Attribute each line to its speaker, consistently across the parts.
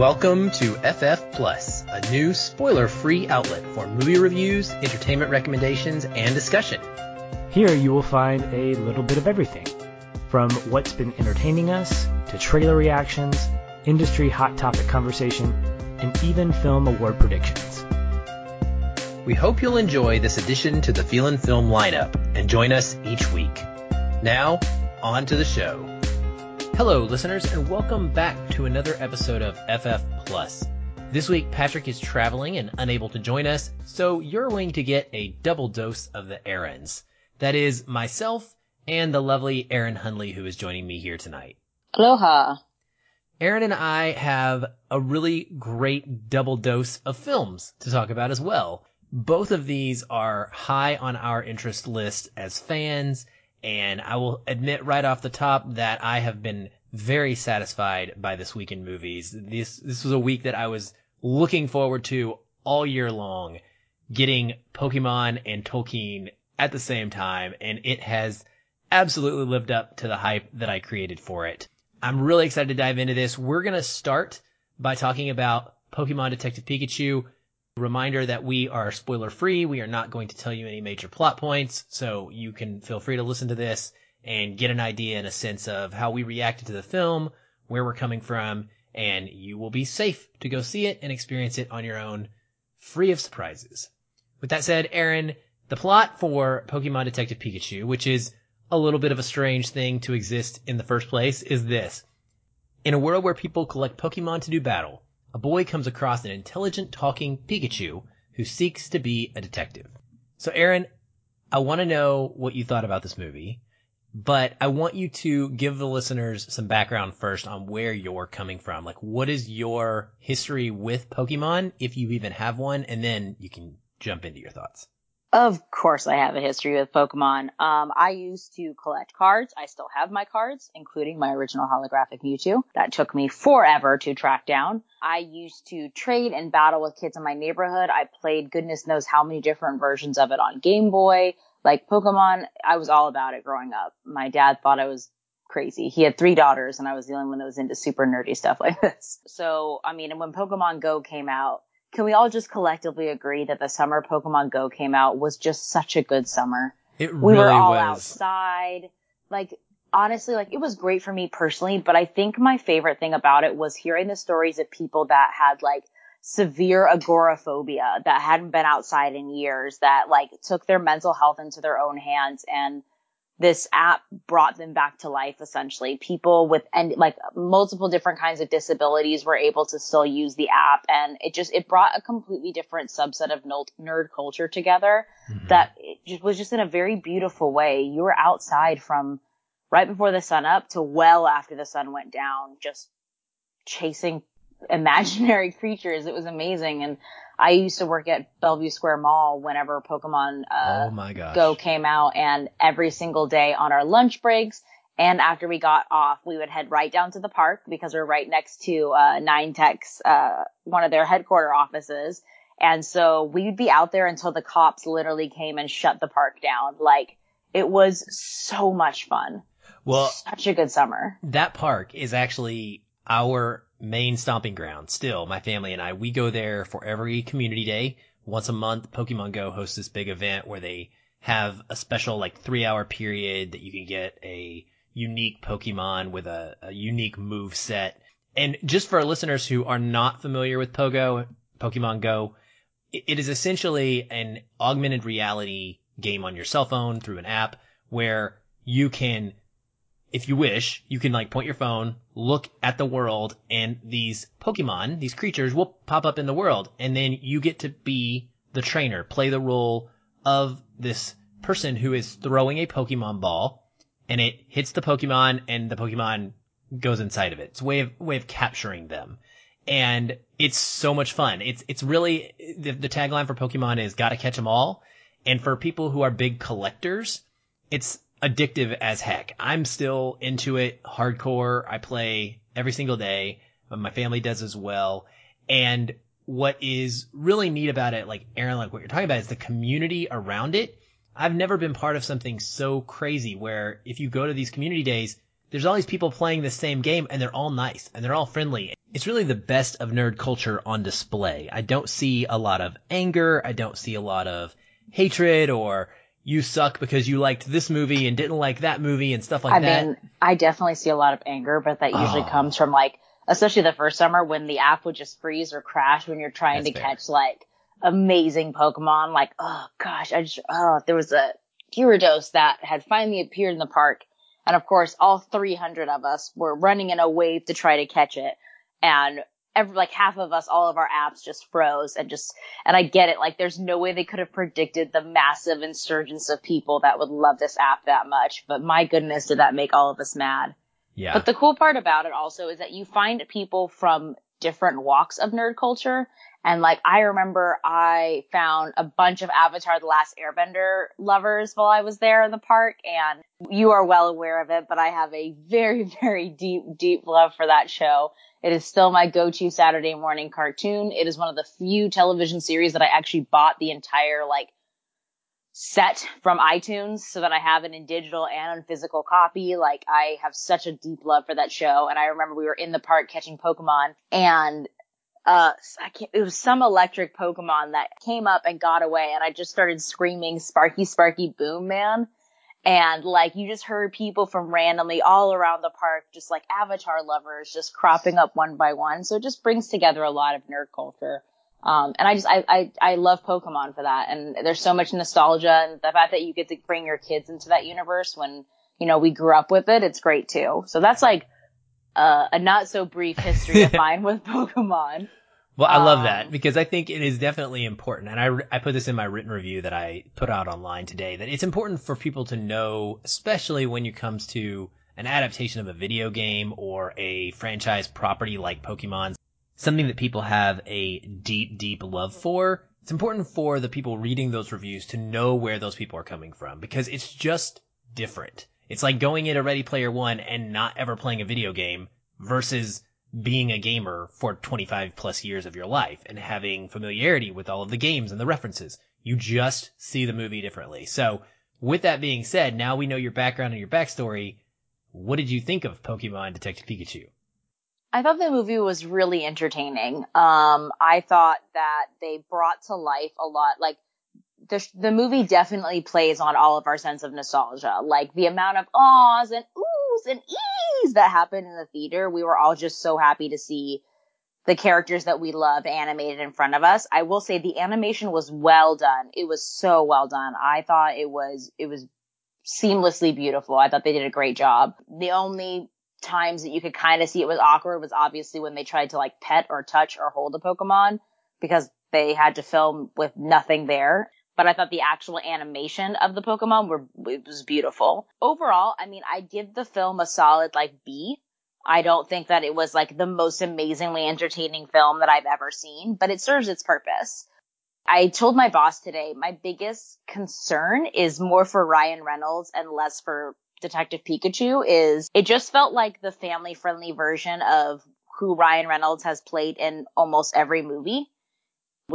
Speaker 1: Welcome to FF Plus, a new spoiler-free outlet for movie reviews, entertainment recommendations, and discussion.
Speaker 2: Here you will find a little bit of everything, from what's been entertaining us, to trailer reactions, industry hot topic conversation, and even film award predictions.
Speaker 1: We hope you'll enjoy this addition to the Feelin' Film lineup and join us each week. Now, on to the show. Hello, listeners, and welcome back to another episode of FF Plus. This week, Patrick is traveling and unable to join us, so you're going to get a double dose of the Aarons. That is myself and the lovely Aaron Hunley who is joining me here tonight.
Speaker 3: Aloha.
Speaker 1: Aaron and I have a really great double dose of films to talk about as well. Both of these are high on our interest list as fans, and I will admit right off the top that I have been very satisfied by this week in movies. This this was a week that I was looking forward to all year long, getting Pokemon and Tolkien at the same time, and it has absolutely lived up to the hype that I created for it. I'm really excited to dive into this. We're to start by talking about Pokemon Detective Pikachu. Reminder that we are spoiler free. We are not going to tell you any major plot points, so you can feel free to listen to this and get an idea and a sense of how we reacted to the film, where we're coming from, and you will be safe to go see it and experience it on your own, free of surprises. With that said, Aaron, the plot for Pokemon Detective Pikachu, which is a little bit of a strange thing to exist in the first place, is this. In a world where people collect Pokemon to do battle, a boy comes across an intelligent talking Pikachu who seeks to be a detective. So Aaron, I want to know what you thought about this movie, but I want you to give the listeners some background first on where you're coming from. Like what is your history with Pokemon, if you even have one, and then you can jump into your thoughts.
Speaker 3: Of course, I have a history with Pokemon. Um, I used to collect cards. I still have my cards, including my original holographic Mewtwo. That took me forever to track down. I used to trade and battle with kids in my neighborhood. I played goodness knows how many different versions of it on Game Boy. Like Pokemon, I was all about it growing up. My dad thought I was crazy. He had three daughters and I was the only one that was into super nerdy stuff like this. So, I mean, and when Pokemon Go came out, can we all just collectively agree that the summer Pokemon Go came out was just such a good summer?
Speaker 1: It really we
Speaker 3: were all
Speaker 1: was.
Speaker 3: outside. Like, honestly, like, it was great for me personally, but I think my favorite thing about it was hearing the stories of people that had, like, severe agoraphobia, that hadn't been outside in years, that, like, took their mental health into their own hands and this app brought them back to life essentially. People with and like multiple different kinds of disabilities were able to still use the app and it just it brought a completely different subset of nerd culture together
Speaker 1: Mhm.
Speaker 3: that it just was just in a very beautiful way. You were outside from right before the sun up to well after the sun went down just chasing imaginary creatures. It was amazing and I used to work at Bellevue Square Mall whenever Pokemon uh,
Speaker 1: oh my gosh.
Speaker 3: Go came out and every single day on our lunch breaks and after we got off, we would head right down to the park because we're right next to, uh, Niantic's, uh, one of their headquarter offices. And so we'd be out there until the cops literally came and shut the park down. Like it was so much fun.
Speaker 1: Well,
Speaker 3: Such a good summer.
Speaker 1: that park is actually our main stomping ground. Still, my family and I, we go there for every community day. Once a month, Pokemon Go hosts this big event where they have a special like three hour period that you can get a unique Pokemon with a, a unique move set. And just for our listeners who are not familiar with Pogo, Pokemon Go, it- it is essentially an augmented reality game on your cell phone through an app where you can if you wish, you can like point your phone, look at the world, and these Pokemon, these creatures will pop up in the world. And then you get to be the trainer, play the role of this person who is throwing a Pokemon ball and it hits the Pokemon and the Pokemon goes inside of it. It's a way of, way of capturing them. And it's so much fun. It's, it's really, the, the tagline for Pokemon is gotta catch them all. And for people who are big collectors, it's addictive as heck. I'm still into it hardcore. I play every single day. My family does as well. And what is really neat about it, like Aaron, like what you're talking about is the community around it. I've never been part of something so crazy where if you go to these community days, there's all these people playing the same game and they're all nice and they're all friendly. It's really the best of nerd culture on display. I don't see a lot of anger. I don't see a lot of hatred or you suck because you liked this movie and didn't like that movie and stuff like
Speaker 3: I
Speaker 1: that.
Speaker 3: mean, I definitely see a lot of anger, but that usually
Speaker 1: Oh.
Speaker 3: comes from like, especially the first summer when the app would just freeze or crash when you're trying
Speaker 1: That's
Speaker 3: to
Speaker 1: fair.
Speaker 3: catch like amazing Pokemon. Like, oh gosh, I just, oh, there was a Gyarados that had finally appeared in the park. And of course, all 300 of us were running in a wave to try to catch it. And every, like half of us, all of our apps just froze and just, and I get it. Like there's no way they could have predicted the massive insurgence of people that would love this app that much. But my goodness, did that make all of us mad.
Speaker 1: yeah.
Speaker 3: But the cool part about it also is that you find people from different walks of nerd culture. And like, I remember I found a bunch of Avatar The Last Airbender lovers while I was there in the park. And you are well aware of it, but I have a very, very deep, deep love for that show. It is still my go-to Saturday morning cartoon. It is one of the few television series that I actually bought the entire like set from iTunes so that I have it in digital and on physical copy. Like I have such a deep love for that show. And I remember we were in the park catching Pokemon and uh, I can't, it was some electric Pokemon that came up and got away and I just started screaming Sparky Sparky Boom Man. And like you just heard people from randomly all around the park, just like avatar lovers, just cropping up one by one. So it just brings together a lot of nerd culture. Um, and I just, I, I, I love Pokemon for that. And there's so much nostalgia and the fact that you get to bring your kids into that universe when, you know, we grew up with it, it's great too. So that's like, uh, a not so brief history of mine with Pokemon.
Speaker 1: Well, I love
Speaker 3: Um,
Speaker 1: that because I think it is definitely important. And I, I put this in my written review that I put out online today that it's important for people to know, especially when it comes to an adaptation of a video game or a franchise property like Pokemon, something that people have a deep, deep love for. It's important for the people reading those reviews to know where those people are coming from because it's just different. It's like going into Ready Player One and not ever playing a video game versus being a gamer for 25 plus years of your life and having familiarity with all of the games and the references. You just see the movie differently. So with that being said, now we know your background and your backstory. What did you think of Pokemon Detective Pikachu?
Speaker 3: I thought the movie was really entertaining. Um, I thought that they brought to life a lot, like the the movie definitely plays on all of our sense of nostalgia, like the amount of ahs and oohs and ees that happened in the theater. We were all just so happy to see the characters that we love animated in front of us. I will say the animation was well done. It was so well done. I thought it was it was seamlessly beautiful. I thought they did a great job. The only times that you could kind of see it was awkward was obviously when they tried to like pet or touch or hold a Pokemon because they had to film with nothing there. But I thought the actual animation of the Pokemon were, it was beautiful. Overall, I mean, I give the film a solid like B. I don't think that it was like the most amazingly entertaining film that I've ever seen, but it serves its purpose. I told my boss today my biggest concern is more for Ryan Reynolds and less for Detective Pikachu is it just felt like the family friendly version of who Ryan Reynolds has played in almost every movie.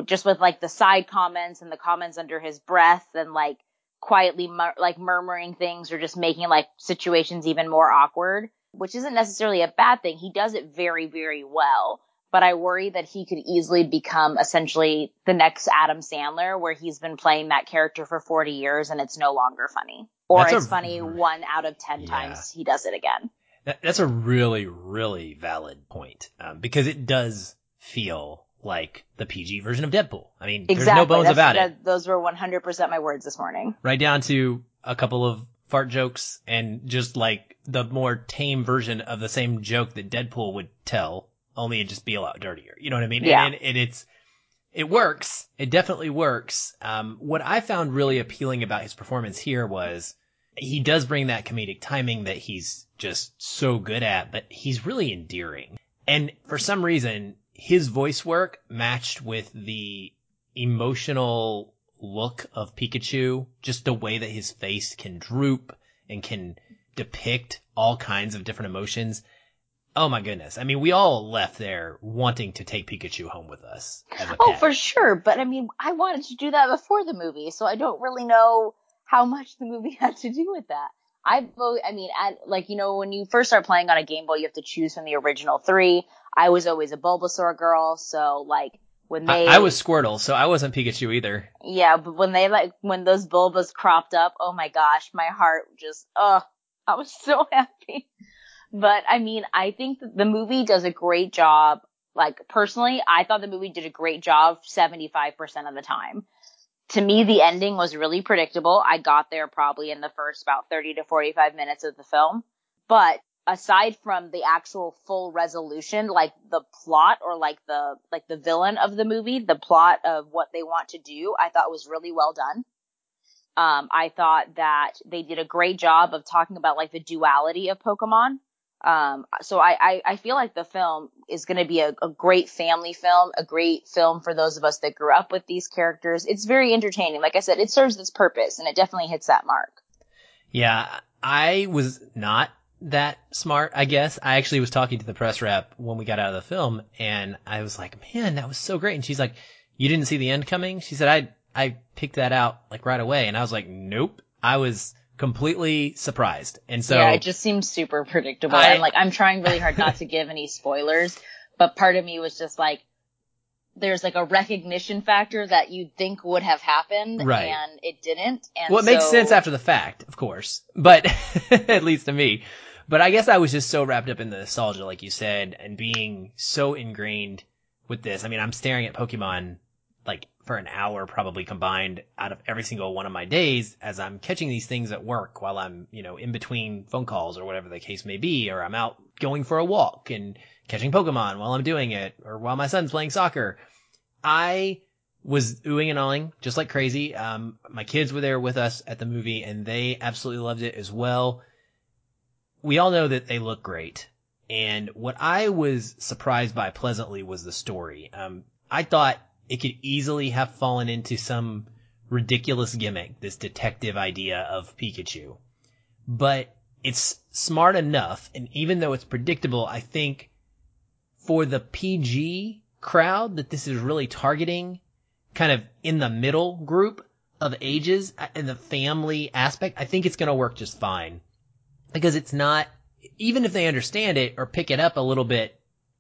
Speaker 3: Just with like the side comments and the comments under his breath and like quietly mur- like murmuring things or just making like situations even more awkward, which isn't necessarily a bad thing. He does it very, very well. But I worry that he could easily become essentially the next Adam Sandler where he's been playing that character for 40 years and it's no longer funny. Or
Speaker 1: That's a-
Speaker 3: it's funny one out of 10
Speaker 1: Yeah.
Speaker 3: times he does it again.
Speaker 1: That, that's a really, really valid point um, because it does feel like the PG version of Deadpool. I mean,
Speaker 3: Exactly.
Speaker 1: there's no bones
Speaker 3: That's-
Speaker 1: about it.
Speaker 3: Those were 100% my words this morning.
Speaker 1: right down to a couple of fart jokes and just like the more tame version of the same joke that Deadpool would tell, only it'd just be a lot dirtier. You know what I mean?
Speaker 3: Yeah.
Speaker 1: And, and, and it's, it works. It definitely works. Um, what I found really appealing about his performance here was he does bring that comedic timing that he's just so good at, but he's really endearing. And for some reason, his voice work matched with the emotional look of Pikachu, just the way that his face can droop and can depict all kinds of different emotions. Oh my goodness. I mean, we all left there wanting to take Pikachu home with us
Speaker 3: Oh, for sure. But I mean, I wanted to do that before the movie, so I don't really know how much the movie had to do with that. I vote. I mean, at, like you know, when you first start playing on a Game Boy, you have to choose from the original three. I was always a Bulbasaur girl, so like when they,
Speaker 1: I, I was Squirtle, so I wasn't Pikachu either.
Speaker 3: yeah, but when they like when those Bulbas cropped up, oh my gosh, my heart just, oh, I was so happy. But I mean, I think that the movie does a great job. Like personally, I thought the movie did a great job 75% of the time. To me, the ending was really predictable. I got there probably in the first about 30 to 45 minutes of the film. But aside from the actual full resolution, like the plot or like the, like the villain of the movie, the plot of what they want to do, I thought was really well done. Um, I thought that they did a great job of talking about like the duality of Pokemon. Um, so I, I, I feel like the film is going to be a, a great family film, a great film for those of us that grew up with these characters. It's very entertaining. Like I said, it serves its purpose and it definitely hits that mark.
Speaker 1: Yeah, I was not that smart, I guess. I actually was talking to the press rep when we got out of the film and I was like, man, that was so great. And she's like, you didn't see the end coming? She said, I, I picked that out like right away. And I was like, nope. I was completely surprised. And so
Speaker 3: yeah, it just seems super predictable.
Speaker 1: I-
Speaker 3: and like, I'm trying really hard not to give any spoilers, but part of me was just like, there's like a recognition factor that you'd think would have happened
Speaker 1: Right.
Speaker 3: and it didn't. And
Speaker 1: Well, it makes sense after the fact, of course, but at least to me. But I guess I was just so wrapped up in the nostalgia, like you said, and being so ingrained with this. I mean, I'm staring at Pokemon like for an hour probably combined out of every single one of my days as I'm catching these things at work while I'm, you know, in between phone calls or whatever the case may be, or I'm out going for a walk and catching Pokemon while I'm doing it, or while my son's playing soccer. I was oohing and awing just like crazy. Um, my kids were there with us at the movie and they absolutely loved it as well. We all know that they look great. And what I was surprised by pleasantly was the story. Um, I thought it could easily have fallen into some ridiculous gimmick, this detective idea of Pikachu. But it's smart enough, and even though it's predictable, I think for the PG crowd that this is really targeting, kind of in the middle group of ages and the family aspect, I think it's going to work just fine. Because it's not, even if they understand it or pick it up a little bit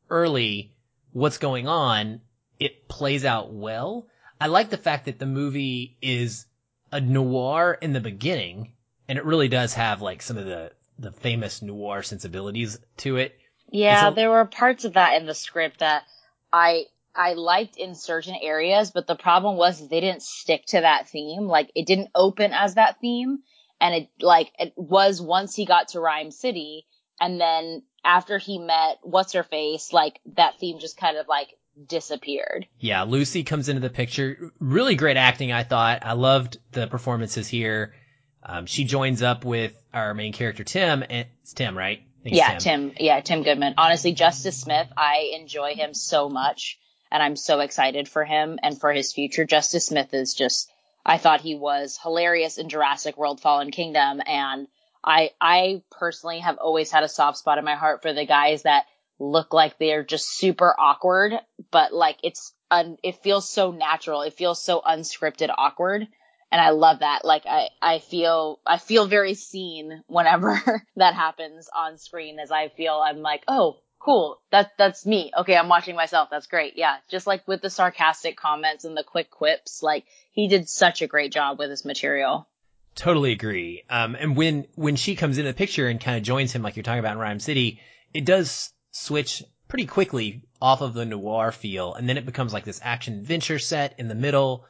Speaker 1: early, what's going on, it plays out well. I like the fact that the movie is a noir in the beginning, and it really does have like some of the, the famous noir sensibilities to it.
Speaker 3: Yeah,
Speaker 1: a-
Speaker 3: there were parts of that in the script that I I liked in certain areas, but the problem was they didn't stick to that theme. Like it didn't open as that theme, and it like it was once he got to Rhyme City, and then after he met what's her face, like that theme just kind of like disappeared.
Speaker 1: Yeah, Lucy comes into the picture. Really great acting, I thought. I loved the performances here. Um, she joins up with our main character, Tim, and it's Tim, right? I think it's
Speaker 3: Yeah, Tim. Yeah, Tim Goodman. Honestly, Justice Smith, I enjoy him so much, and I'm so excited for him and for his future. Justice Smith is just, I thought he was hilarious in Jurassic World: Fallen Kingdom, and I, I personally have always had a soft spot in my heart for the guys that look like they're just super awkward, but like it's, un, it feels so natural. It feels so unscripted awkward and I love that. Like I, I feel, I feel very seen whenever that happens on screen as I feel I'm like, oh, cool. That, that's me. Okay. I'm watching myself. That's great. Yeah. Just like with the sarcastic comments and the quick quips, like he did such a great job with his material.
Speaker 1: Totally agree. Um, and when, when she comes into the picture and kind of joins him, like you're talking about in Rhyme City, it does switch pretty quickly off of the noir feel. And then it becomes like this action adventure set in the middle,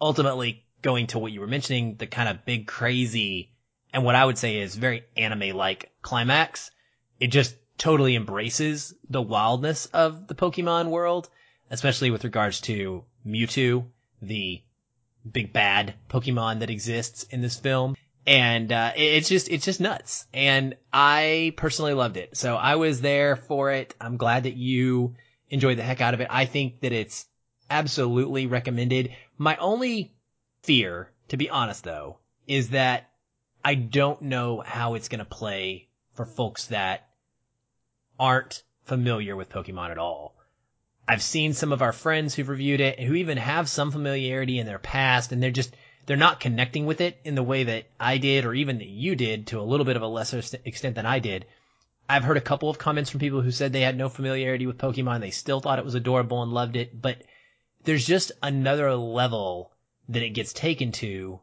Speaker 1: ultimately going to what you were mentioning, the kind of big crazy and what I would say is very anime-like climax. It just totally embraces the wildness of the Pokemon world, especially with regards to Mewtwo, the big bad Pokemon that exists in this film. And, uh, it's just, it's just nuts. And I personally loved it. So I was there for it. I'm glad that you enjoyed the heck out of it. I think that it's absolutely recommended. My only fear, to be honest though, is that I don't know how it's going to play for folks that aren't familiar with Pokemon at all. I've seen some of our friends who've reviewed it who even have some familiarity in their past and they're just, they're not connecting with it in the way that I did or even that you did to a little bit of a lesser extent than I did. I've heard a couple of comments from people who said they had no familiarity with Pokemon. They still thought it was adorable and loved it, but there's just another level that it gets taken to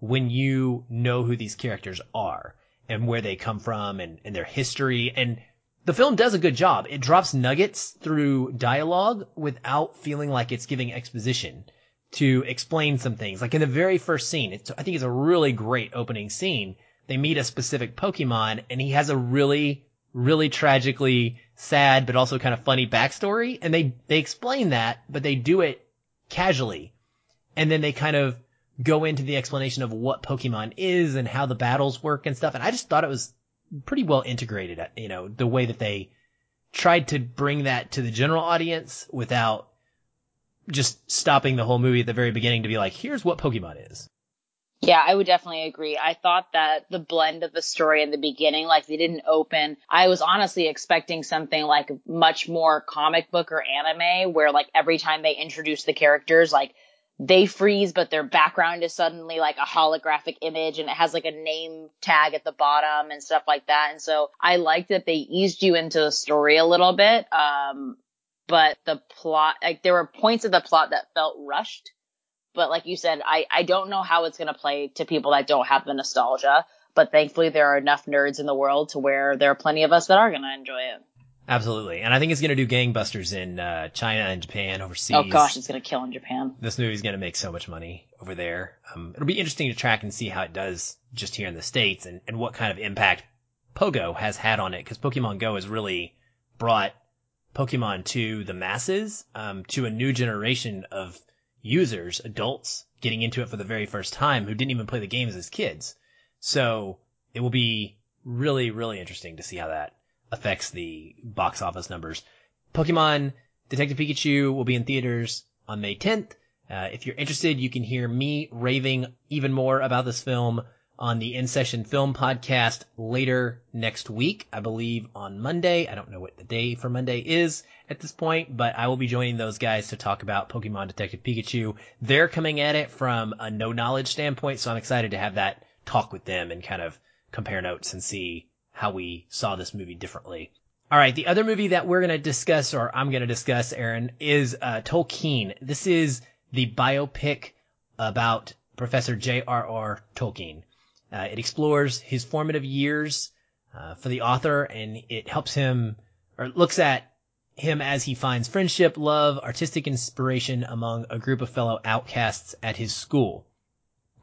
Speaker 1: when you know who these characters are and where they come from and, and their history. And the film does a good job. It drops nuggets through dialogue without feeling like it's giving exposition to explain some things. Like in the very first scene, I think it's a really great opening scene. They meet a specific Pokemon and he has a really, really tragically sad, but also kind of funny backstory. And they, they explain that, but they do it casually. And then they kind of go into the explanation of what Pokemon is and how the battles work and stuff. And I just thought it was pretty well integrated, uh, you know, the way that they tried to bring that to the general audience without just stopping the whole movie at the very beginning to be like, here's what Pokemon is.
Speaker 3: Yeah, I would definitely agree. I thought that the blend of the story in the beginning, like they didn't open, I was honestly expecting something like much more comic book or anime where like every time they introduce the characters, like they freeze, but their background is suddenly like a holographic image and it has like a name tag at the bottom and stuff like that. And so I liked that they eased you into the story a little bit. Um, but the plot, like there were points of the plot that felt rushed. But like you said, I, I don't know how it's going to play to people that don't have the nostalgia. But thankfully, there are enough nerds in the world to where there are plenty of us that are going to enjoy it.
Speaker 1: Absolutely. And I think it's going to do gangbusters in uh, China and Japan overseas.
Speaker 3: Oh gosh, it's going to kill in Japan.
Speaker 1: This movie's going to make so much money over there. Um, it'll be interesting to track and see how it does just here in the States and, and what kind of impact Pogo has had on it because Pokemon Go has really brought Pokemon to the masses, um, to a new generation of users, adults getting into it for the very first time who didn't even play the games as kids. So it will be really, really interesting to see how that affects the box office numbers. Pokemon Detective Pikachu will be in theaters on May 10th. Uh, if you're interested, you can hear me raving even more about this film on the In Session Film Podcast later next week. I believe on Monday. I don't know what the day for Monday is at this point, but I will be joining those guys to talk about Pokemon Detective Pikachu. They're coming at it from a no knowledge standpoint, so I'm excited to have that talk with them and kind of compare notes and see how we saw this movie differently. All right, the other movie that we're going to discuss, or I'm going to discuss, Aaron, is uh, Tolkien. This is the biopic about Professor J.R.R. Tolkien. Uh, it explores his formative years uh, for the author, and it helps him, or looks at him as he finds friendship, love, artistic inspiration among a group of fellow outcasts at his school.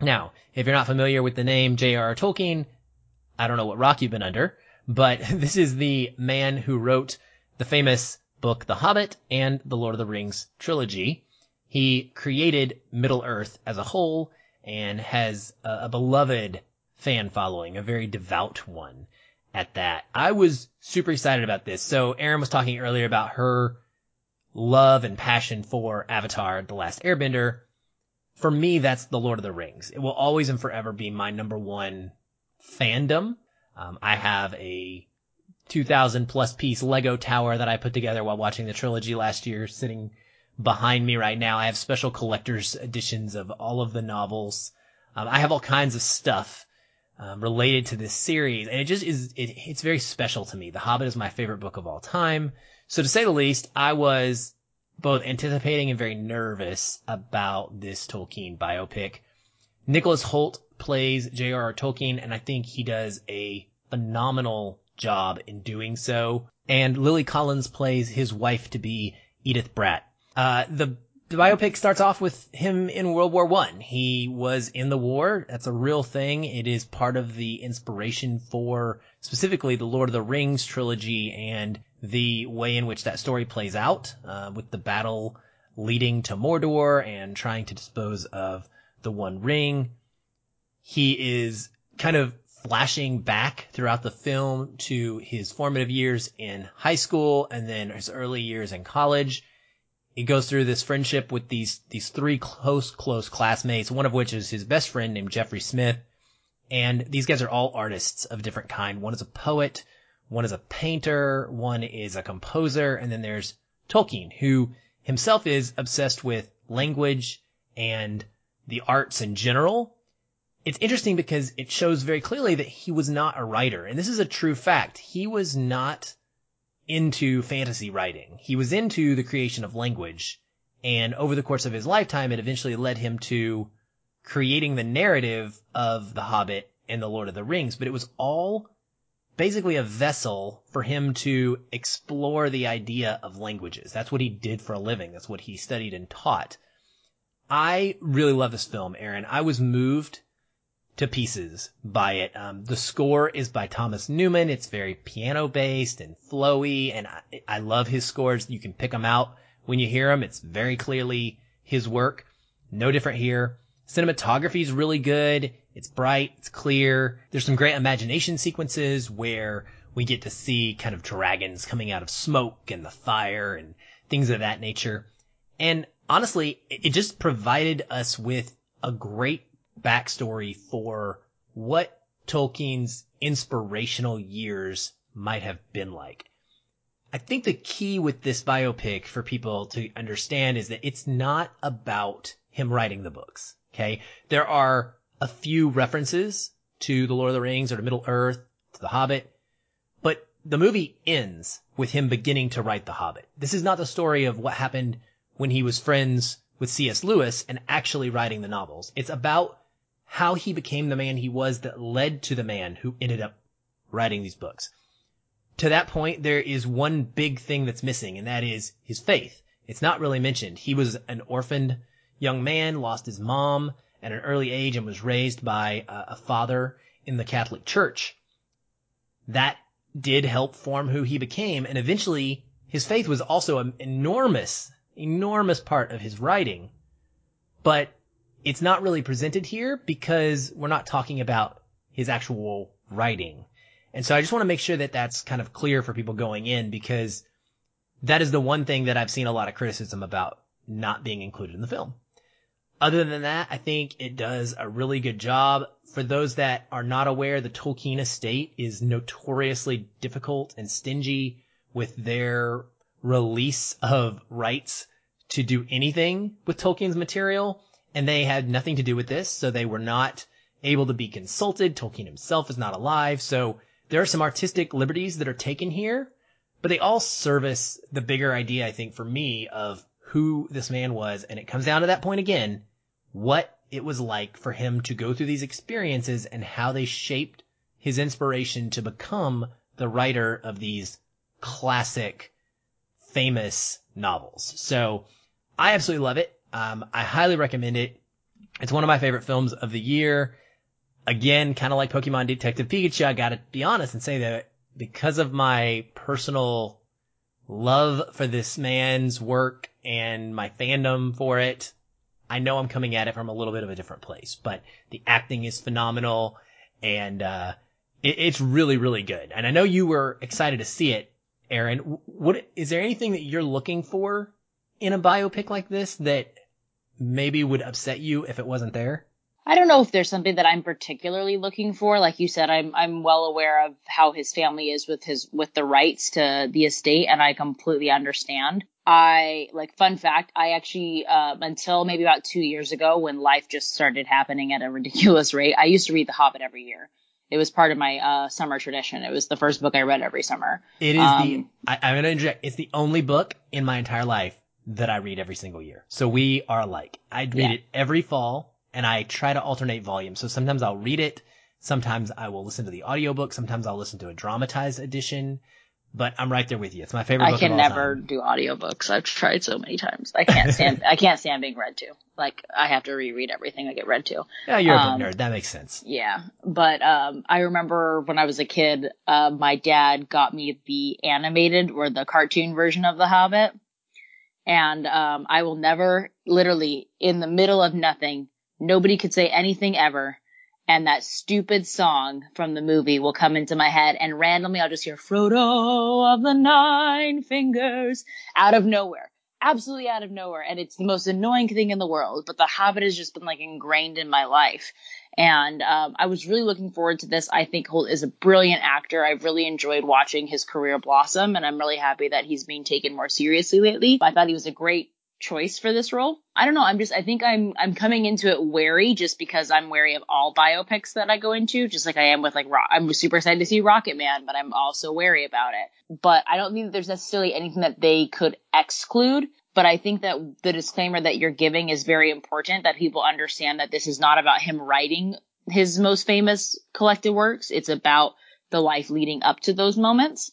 Speaker 1: Now, if you're not familiar with the name J.R.R. Tolkien, I don't know what rock you've been under, but this is the man who wrote the famous book The Hobbit and the Lord of the Rings trilogy. He created Middle Earth as a whole and has a, a beloved fan following, a very devout one at that. I was super excited about this. So Aaron was talking earlier about her love and passion for Avatar, The Last Airbender. For me, that's The Lord of the Rings. It will always and forever be my number one fandom. Um, I have a 2000 plus piece Lego tower that I put together while watching the trilogy last year sitting behind me right now. I have special collector's editions of all of the novels. Um, I have all kinds of stuff um, related to this series, and it just is. It, it's very special to me. The Hobbit is my favorite book of all time. So to say the least, I was both anticipating and very nervous about this Tolkien biopic. Nicholas Hoult plays J.R.R. Tolkien, and I think he does a phenomenal job in doing so. And Lily Collins plays his wife to be Edith Bratt. Uh, the, biopic starts off with him in World War One. He was in the war. That's a real thing. It is part of the inspiration for specifically the Lord of the Rings trilogy and the way in which that story plays out, uh, with the battle leading to Mordor and trying to dispose of the One Ring he is kind of flashing back throughout the film to his formative years in high school and then his early years in college. He goes through this friendship with these, these three close, close classmates, one of which is his best friend named Geoffrey Smith. And these guys are all artists of different kind. One is a poet, one is a painter, one is a composer, and then there's Tolkien, who himself is obsessed with language and the arts in general, it's interesting because it shows very clearly that he was not a writer. And this is a true fact. He was not into fantasy writing. He was into the creation of language. And over the course of his lifetime, it eventually led him to creating the narrative of The Hobbit and The Lord of the Rings. But it was all basically a vessel for him to explore the idea of languages. That's what he did for a living. That's what he studied and taught. I really love this film, Aaron. I was moved to pieces by it. Um, the score is by Thomas Newman. It's very piano based and flowy, and I, I love his scores. You can pick them out when you hear them. It's very clearly his work. No different here. Cinematography is really good. It's bright. It's clear. There's some great imagination sequences where we get to see kind of dragons coming out of smoke and the fire and things of that nature. And honestly, it just provided us with a great backstory for what Tolkien's inspirational years might have been like. I think the key with this biopic for people to understand is that it's not about him writing the books. Okay. There are a few references to the Lord of the Rings or to Middle Earth, to the Hobbit, but the movie ends with him beginning to write the Hobbit. This is not the story of what happened when he was friends with C.S. Lewis and actually writing the novels. It's about how he became the man he was that led to the man who ended up writing these books. To that point, there is one big thing that's missing, and that is his faith. It's not really mentioned. He was an orphaned young man, lost his mom at an early age, and was raised by a father in the Catholic Church. That did help form who he became, and eventually his faith was also an enormous, enormous part of his writing. But it's not really presented here because we're not talking about his actual writing. And so I just want to make sure that that's kind of clear for people going in because that is the one thing that I've seen a lot of criticism about not being included in the film. Other than that, I think it does a really good job. For those that are not aware, the Tolkien estate is notoriously difficult and stingy with their release of rights to do anything with Tolkien's material and they had nothing to do with this, so they were not able to be consulted. Tolkien himself is not alive, so there are some artistic liberties that are taken here, but they all service the bigger idea, I think, for me of who this man was, and it comes down to that point again, what it was like for him to go through these experiences and how they shaped his inspiration to become the writer of these classic, famous novels. So I absolutely love it. Um, I highly recommend it. It's one of my favorite films of the year. Again, kind of like Pokemon Detective Pikachu, I gotta be honest and say that because of my personal love for this man's work and my fandom for it, I know I'm coming at it from a little bit of a different place, but the acting is phenomenal and, uh, it, it's really, really good. And I know you were excited to see it, Aaron. What, is there anything that you're looking for in a biopic like this that maybe would upset you if it wasn't there?
Speaker 3: I don't know if there's something that I'm particularly looking for. Like you said, I'm I'm well aware of how his family is with his with the rights to the estate, and I completely understand. I like fun fact. I actually um, until maybe about two years ago, when life just started happening at a ridiculous rate, I used to read The Hobbit every year. It was part of my uh, summer tradition. It was the first book I read every summer.
Speaker 1: It is um, the I, I'm gonna interject. It's the only book in my entire life that I read every single year. So we are alike. I read yeah. it every fall and I try to alternate volumes. So sometimes I'll read it. Sometimes I will listen to the audiobook. Sometimes I'll listen to a dramatized edition. But I'm right there with you. It's my favorite. I
Speaker 3: can never time. do audiobooks. I've tried so many times. I can't stand. I can't stand being read to. Like I have to reread everything I get read to.
Speaker 1: Yeah, you're um, a nerd. That makes sense.
Speaker 3: Yeah, but um, I remember when I was a kid, uh, my dad got me the animated or the cartoon version of The Hobbit and um, I will never, literally, in the middle of nothing, nobody could say anything ever, and that stupid song from the movie will come into my head, and randomly I'll just hear Frodo of the Nine Fingers out of nowhere. Absolutely out of nowhere. And it's the most annoying thing in the world, but the Hobbit has just been like ingrained in my life. And um, I was really looking forward to this. I think Hoult is a brilliant actor. I've really enjoyed watching his career blossom, and I'm really happy that he's being taken more seriously lately. I thought he was a great choice for this role. I don't know. I'm just, I think I'm, I'm coming into it wary just because I'm wary of all biopics that I go into, just like I am with like, I'm super excited to see Rocketman, but I'm also wary about it. But I don't think that there's necessarily anything that they could exclude. But I think that the disclaimer that you're giving is very important that people understand that this is not about him writing his most famous collected works. It's about the life leading up to those moments.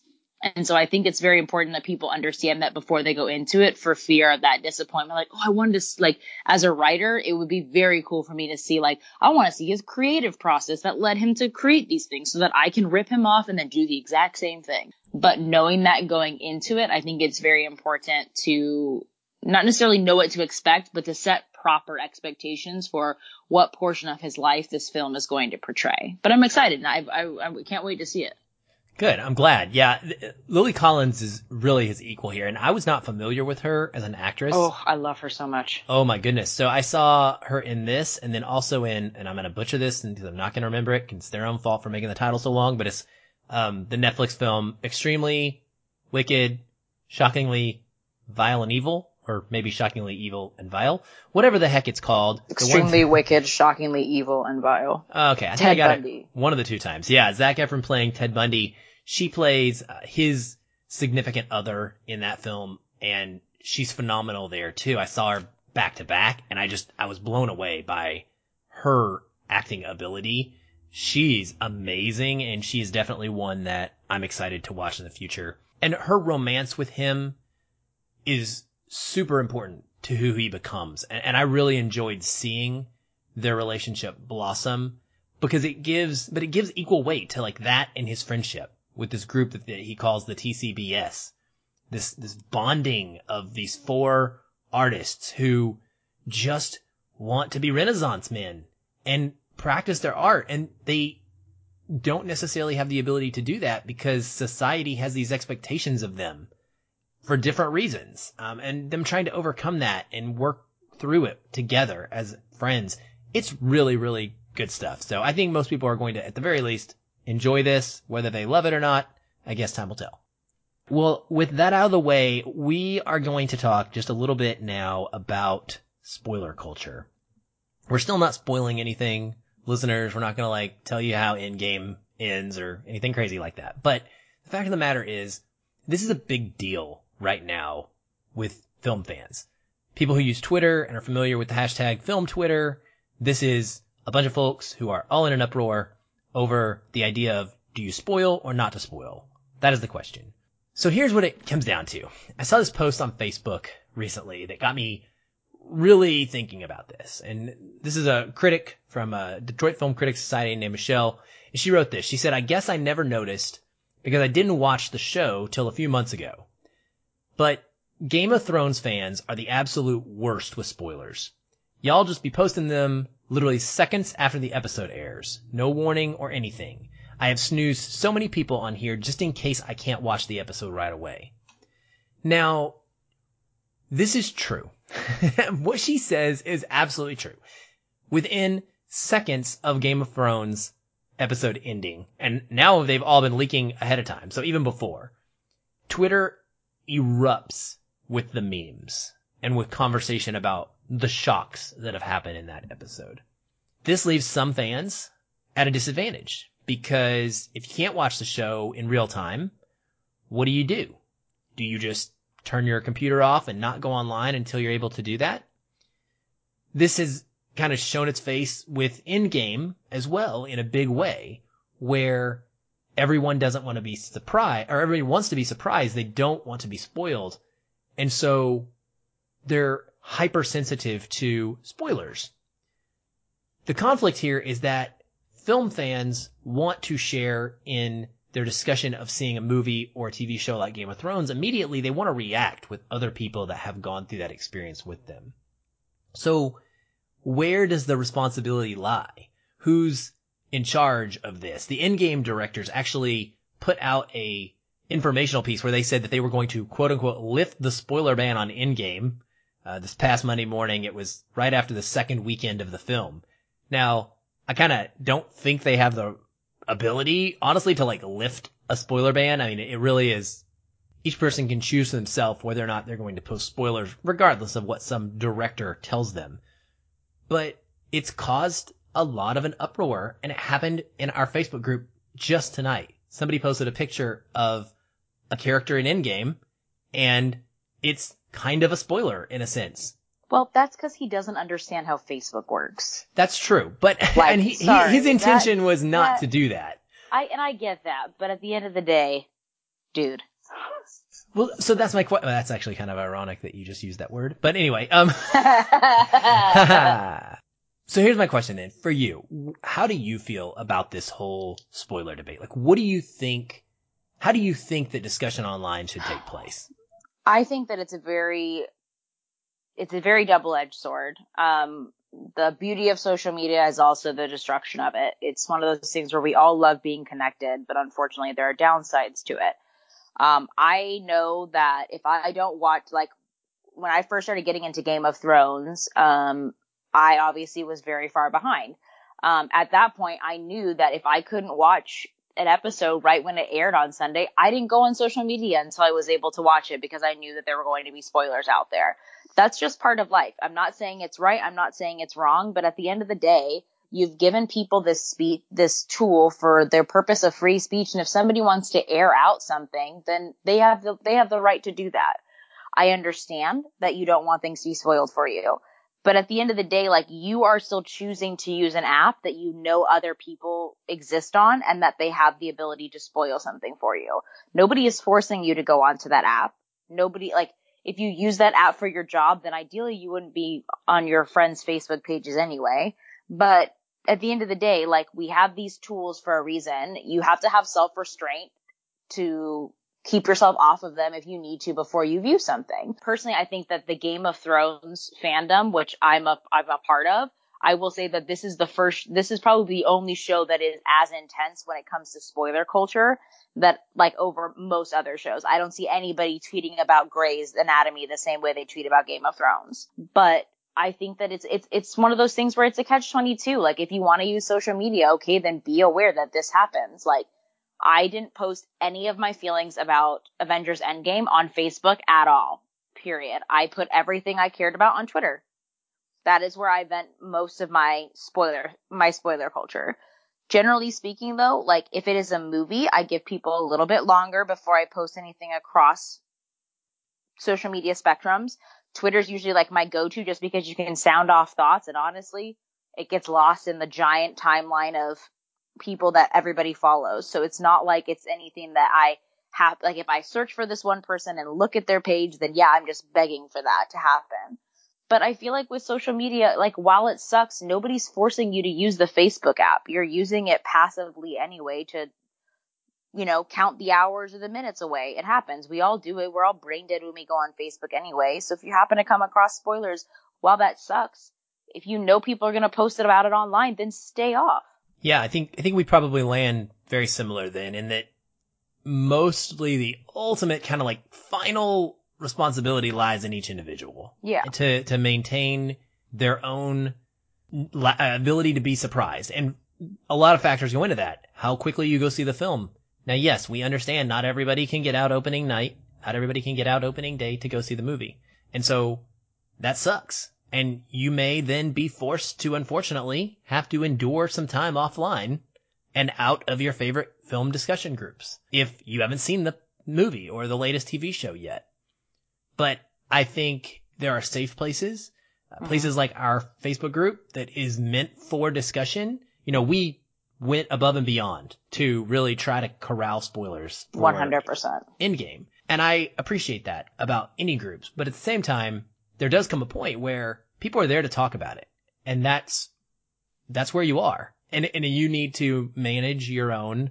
Speaker 3: And so I think it's very important that people understand that before they go into it for fear of that disappointment. Like, oh, I wanted to, like, as a writer, it would be very cool for me to see, like, I want to see his creative process that led him to create these things so that I can rip him off and then do the exact same thing. But knowing that going into it, I think it's very important to not necessarily know what to expect, but to set proper expectations for what portion of his life this film is going to portray. But I'm excited and I, I, I can't wait to see it.
Speaker 1: Good. I'm glad. Yeah. Lily Collins is really his equal here. And I was not familiar with her as an actress.
Speaker 3: Oh, I love her so much.
Speaker 1: Oh my goodness. So I saw her in this and then also in, and I'm going to butcher this and I'm not going to remember it because it's their own fault for making the title so long, but it's, um, the Netflix film Extremely Wicked, Shockingly Vile and Evil, or maybe Shockingly Evil and Vile, whatever the heck it's called.
Speaker 3: Extremely one... Wicked, Shockingly Evil and Vile.
Speaker 1: Okay. I Ted think I got Bundy. it one of the two times. Yeah. Zac Efron playing Ted Bundy she plays uh, his significant other in that film and she's phenomenal there too. I saw her back to back and I just, I was blown away by her acting ability. She's amazing and she is definitely one that I'm excited to watch in the future. And her romance with him is super important to who he becomes. And, and I really enjoyed seeing their relationship blossom because it gives, but it gives equal weight to like that and his friendship with this group that he calls the TCBS. This, this bonding of these four artists who just want to be Renaissance men and practice their art. And they don't necessarily have the ability to do that because society has these expectations of them for different reasons. Um, and them trying to overcome that and work through it together as friends. It's really, really good stuff. So I think most people are going to, at the very least, enjoy this, whether they love it or not, I guess time will tell. Well, with that out of the way, we are going to talk just a little bit now about spoiler culture. We're still not spoiling anything, listeners. We're not going to like tell you how Endgame ends or anything crazy like that. But the fact of the matter is, this is a big deal right now with film fans. People who use Twitter and are familiar with the hashtag film Twitter. This is a bunch of folks who are all in an uproar over the idea of do you spoil or not to spoil? That is the question. So here's what it comes down to. I saw this post on Facebook recently that got me really thinking about this. And this is a critic from a Detroit Film Critics Society named Michelle. And she wrote this. She said, I guess I never noticed because I didn't watch the show till a few months ago. But Game of Thrones fans are the absolute worst with spoilers. Y'all just be posting them literally seconds after the episode airs. No warning or anything. I have snoozed so many people on here just in case I can't watch the episode right away. Now, this is true. what she says is absolutely true. Within seconds of Game of Thrones episode ending, and now they've all been leaking ahead of time, so even before, Twitter erupts with the memes and with conversation about the shocks that have happened in that episode. This leaves some fans at a disadvantage because if you can't watch the show in real time, what do you do? Do you just turn your computer off and not go online until you're able to do that? This has kind of shown its face with Endgame as well in a big way where everyone doesn't want to be surprised or everybody wants to be surprised. They don't want to be spoiled. And so they're hypersensitive to spoilers. The conflict here is that film fans want to share in their discussion of seeing a movie or a TV show like Game of Thrones. Immediately, they want to react with other people that have gone through that experience with them. So where does the responsibility lie? Who's in charge of this? The Endgame directors actually put out a informational piece where they said that they were going to quote unquote lift the spoiler ban on Endgame uh, this past Monday morning. It was right after the second weekend of the film. Now, I kind of don't think they have the ability, honestly, to like lift a spoiler ban. I mean, it really is each person can choose for themselves whether or not they're going to post spoilers, regardless of what some director tells them. But it's caused a lot of an uproar, and it happened in our Facebook group just tonight. Somebody posted a picture of a character in Endgame, and it's kind of a spoiler in a sense.
Speaker 3: Well, that's because he doesn't understand how Facebook works.
Speaker 1: That's true, but
Speaker 3: Like,
Speaker 1: and he,
Speaker 3: sorry,
Speaker 1: he his intention was not
Speaker 3: that-
Speaker 1: to do that.
Speaker 3: I and I get that, but at the end of the day, dude.
Speaker 1: Well, so that's my question. That's actually kind of ironic that you just used that word. But anyway, um, so here's my question then for you. How do you feel about this whole spoiler debate? Like, what do you think? How do you think that discussion online should take place?
Speaker 3: I think that it's a very, it's a very double-edged sword. Um, the beauty of social media is also the destruction of it. It's one of those things where we all love being connected, but unfortunately there are downsides to it. Um, I know that if I don't watch, like, when I first started getting into Game of Thrones, um, I obviously was very far behind. Um, at that point, I knew that if I couldn't watch an episode right when it aired on Sunday, I didn't go on social media until I was able to watch it because I knew that there were going to be spoilers out there. That's just part of life. I'm not saying it's right. I'm not saying it's wrong, but at the end of the day, you've given people this speech, this tool for their purpose of free speech. And if somebody wants to air out something, then they have the, they have the right to do that. I understand that you don't want things to be spoiled for you. But at the end of the day, like you are still choosing to use an app that you know other people exist on and that they have the ability to spoil something for you. Nobody is forcing you to go onto that app. Nobody, like, if you use that app for your job, then ideally you wouldn't be on your friends' Facebook pages anyway. But at the end of the day, like we have these tools for a reason. You have to have self restraint to keep yourself off of them if you need to before you view something. Personally, I think that the Game of Thrones fandom, which I'm a, I'm a part of, I will say that this is the first, this is probably the only show that is as intense when it comes to spoiler culture that like over most other shows. I don't see anybody tweeting about Grey's Anatomy the same way they tweet about Game of Thrones. But I think that it's it's it's one of those things where it's a catch twenty two. Like if you want to use social media, okay, then be aware that this happens. Like I didn't post any of my feelings about Avengers Endgame on Facebook at all. Period. I put everything I cared about on Twitter. That is where I vent most of my spoiler my spoiler culture. Generally speaking though, like if it is a movie, I give people a little bit longer before I post anything across social media spectrums. Twitter's usually like my go-to just because you can sound off thoughts and honestly, it gets lost in the giant timeline of people that everybody follows. So it's not like it's anything that I have, like if I search for this one person and look at their page, then yeah, I'm just begging for that to happen. But I feel like with social media, like while it sucks, nobody's forcing you to use the Facebook app. You're using it passively anyway to, you know, count the hours or the minutes away. It happens. We all do it. We're all brain dead when we go on Facebook anyway. So if you happen to come across spoilers, while that sucks, if you know people are going to post it about it online, then stay off.
Speaker 1: Yeah, I think I think we probably land very similar then in that mostly the ultimate kind of like final responsibility lies in each individual.
Speaker 3: Yeah.
Speaker 1: To to maintain their own uh, ability to be surprised. And a lot of factors go into that. How quickly you go see the film. Now, yes, we understand not everybody can get out opening night. Not everybody can get out opening day to go see the movie. And so that sucks. And you may then be forced to, unfortunately, have to endure some time offline and out of your favorite film discussion groups if you haven't seen the movie or the latest TV show yet. But I think there are safe places, uh, places like our Facebook group that is meant for discussion. You know, we went above and beyond to really try to corral spoilers. for
Speaker 3: 100%.
Speaker 1: Endgame. And I appreciate that about any groups. But at the same time, there does come a point where people are there to talk about it. And that's, that's where you are. And, and you need to manage your own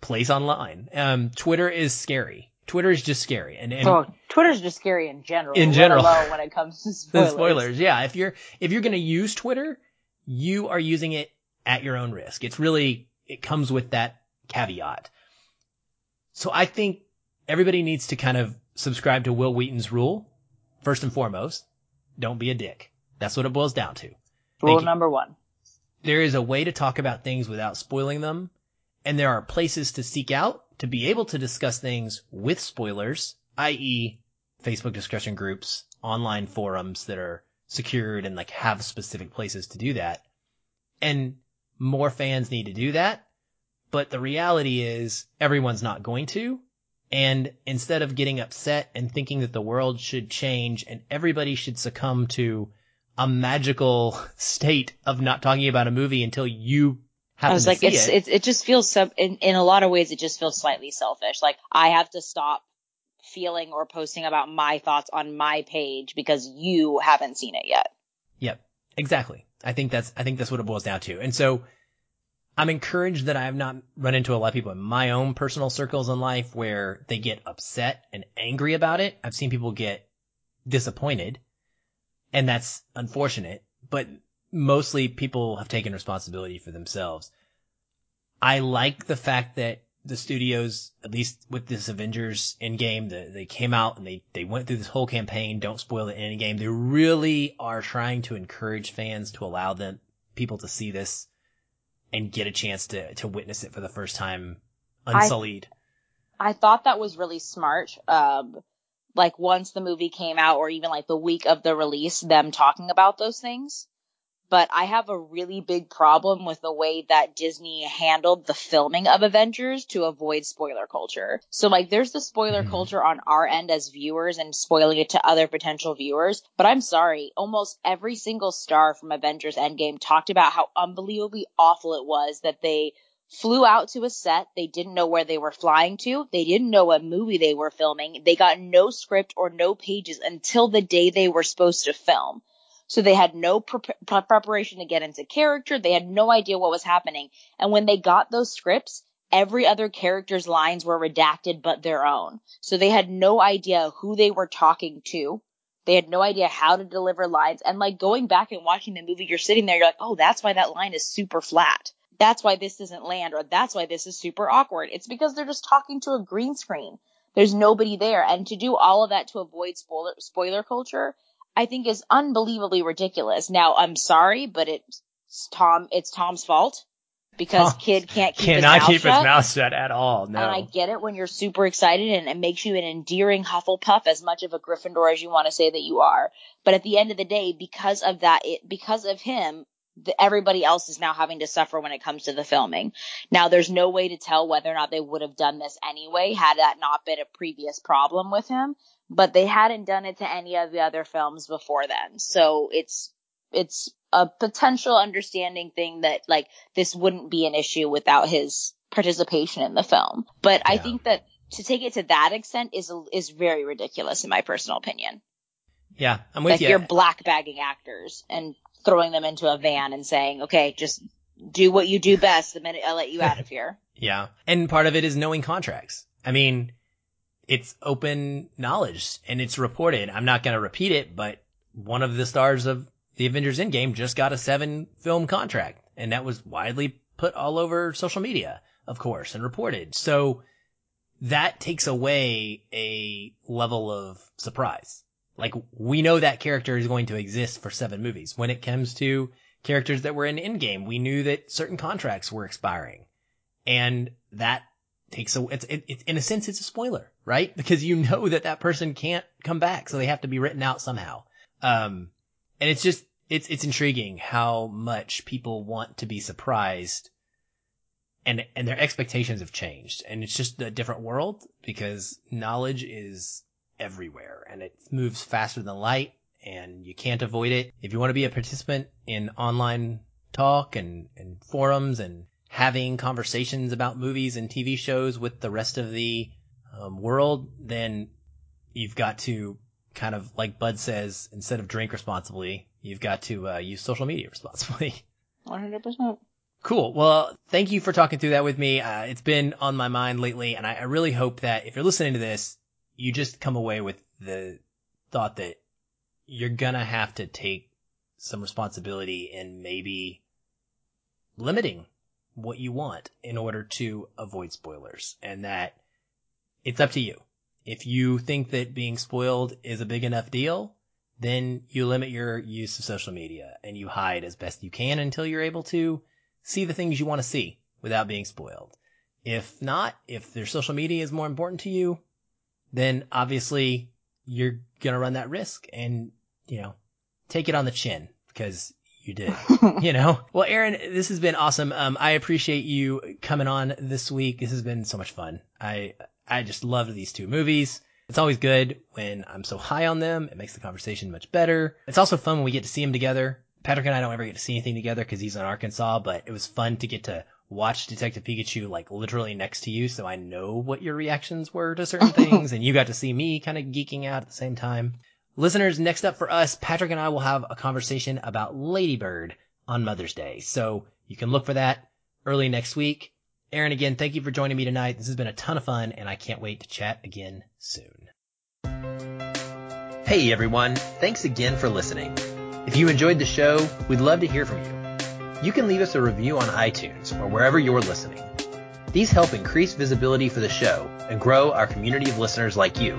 Speaker 1: place online. Um, Twitter is scary. Twitter is just scary. And, and
Speaker 3: Oh, Twitter's just scary in general.
Speaker 1: In general.
Speaker 3: when it comes to
Speaker 1: the
Speaker 3: spoilers.
Speaker 1: spoilers. Yeah. If you're, if you're going to use Twitter, you are using it at your own risk. It's really, it comes with that caveat. So I think everybody needs to kind of subscribe to Wil Wheaton's rule. First and foremost, don't be a dick. That's what it boils down to.
Speaker 3: Rule number one.
Speaker 1: There is a way to talk about things without spoiling them. And there are places to seek out to be able to discuss things with spoilers, i.e. Facebook discussion groups, online forums that are secured and like have specific places to do that. And more fans need to do that. But the reality is everyone's not going to. And instead of getting upset and thinking that the world should change and everybody should succumb to a magical state of not talking about a movie until you have to.
Speaker 3: I was like, it's, it. it. it just feels so in, in a lot of ways, it just feels slightly selfish. Like I have to stop feeling or posting about my thoughts on my page because you haven't seen it yet.
Speaker 1: Yep. Exactly. I think that's, I think that's what it boils down to. And so I'm encouraged that I have not run into a lot of people in my own personal circles in life where they get upset and angry about it. I've seen people get disappointed and that's unfortunate, but mostly people have taken responsibility for themselves. I like the fact that the studios, at least with this Avengers Endgame, the, they came out and they, they went through this whole campaign. Don't spoil it in Endgame. They really are trying to encourage fans to allow them, people to see this and get a chance to, to witness it for the first time unsullied.
Speaker 3: I, I thought that was really smart. Um, like once the movie came out or even like the week of the release, them talking about those things but I have a really big problem with the way that Disney handled the filming of Avengers to avoid spoiler culture. So like there's the spoiler mm-hmm. culture on our end as viewers and spoiling it to other potential viewers, but I'm sorry, almost every single star from Avengers Endgame talked about how unbelievably awful it was that they flew out to a set. They didn't know where they were flying to. They didn't know what movie they were filming. They got no script or no pages until the day they were supposed to film. So they had no pre- preparation to get into character. They had no idea what was happening. And when they got those scripts, every other character's lines were redacted but their own. So they had no idea who they were talking to. They had no idea how to deliver lines. And like going back and watching the movie, you're sitting there, you're like, oh, that's why that line is super flat. That's why this doesn't land or that's why this is super awkward. It's because they're just talking to a green screen. There's nobody there. And to do all of that to avoid spoiler, spoiler culture I think is unbelievably ridiculous. Now, I'm sorry, but it's Tom, it's Tom's fault because Tom kid can't keep
Speaker 1: cannot
Speaker 3: his mouth
Speaker 1: keep
Speaker 3: shut.
Speaker 1: his mouth shut at all. No.
Speaker 3: And I get it when you're super excited and it makes you an endearing Hufflepuff as much of a Gryffindor as you want to say that you are. But at the end of the day, because of that, it, because of him, the, everybody else is now having to suffer when it comes to the filming. Now, there's no way to tell whether or not they would have done this anyway had that not been a previous problem with him but they hadn't done it to any of the other films before then. So it's, it's a potential understanding thing that like this wouldn't be an issue without his participation in the film. But yeah. I think that to take it to that extent is, is very ridiculous in my personal opinion.
Speaker 1: Yeah, I'm with
Speaker 3: like
Speaker 1: you.
Speaker 3: You're black bagging actors and throwing them into a van and saying, okay, just do what you do best the minute I let you out of here.
Speaker 1: yeah. And part of it is knowing contracts. I mean, it's open knowledge and it's reported. I'm not going to repeat it, but one of the stars of the Avengers Endgame just got a seven film contract and that was widely put all over social media, of course, and reported. So that takes away a level of surprise. Like we know that character is going to exist for seven movies. When it comes to characters that were in Endgame, we knew that certain contracts were expiring and that takes a, it's, it, it, in a sense, it's a spoiler, right? Because you know that that person can't come back. So they have to be written out somehow. Um, and it's just, it's, it's intriguing how much people want to be surprised and, and their expectations have changed. And it's just a different world because knowledge is everywhere and it moves faster than light and you can't avoid it. If you want to be a participant in online talk and, and forums and having conversations about movies and TV shows with the rest of the um, world, then you've got to kind of, like Bud says, instead of drink responsibly, you've got to uh, use social media responsibly.
Speaker 3: 100%.
Speaker 1: Cool. Well, thank you for talking through that with me. Uh, it's been on my mind lately, and I, I really hope that if you're listening to this, you just come away with the thought that you're gonna have to take some responsibility in maybe limiting what you want in order to avoid spoilers and that it's up to you. If you think that being spoiled is a big enough deal, then you limit your use of social media and you hide as best you can until you're able to see the things you want to see without being spoiled. If not, if their social media is more important to you, then obviously you're going to run that risk and, you know, take it on the chin because you did, you know? Well, Aaron, this has been awesome. Um, I appreciate you coming on this week. This has been so much fun. I, I just love these two movies. It's always good when I'm so high on them. It makes the conversation much better. It's also fun when we get to see them together. Patrick and I don't ever get to see anything together because he's in Arkansas, but it was fun to get to watch Detective Pikachu like literally next to you, so I know what your reactions were to certain things, and you got to see me kind of geeking out at the same time. Listeners, next up for us, Patrick and I will have a conversation about Lady Bird on Mother's Day, so you can look for that early next week. Aaron, again, thank you for joining me tonight. This has been a ton of fun, and I can't wait to chat again soon. Hey everyone, thanks again for listening. If you enjoyed the show, we'd love to hear from you. You can leave us a review on iTunes or wherever you're listening. These help increase visibility for the show and grow our community of listeners like you.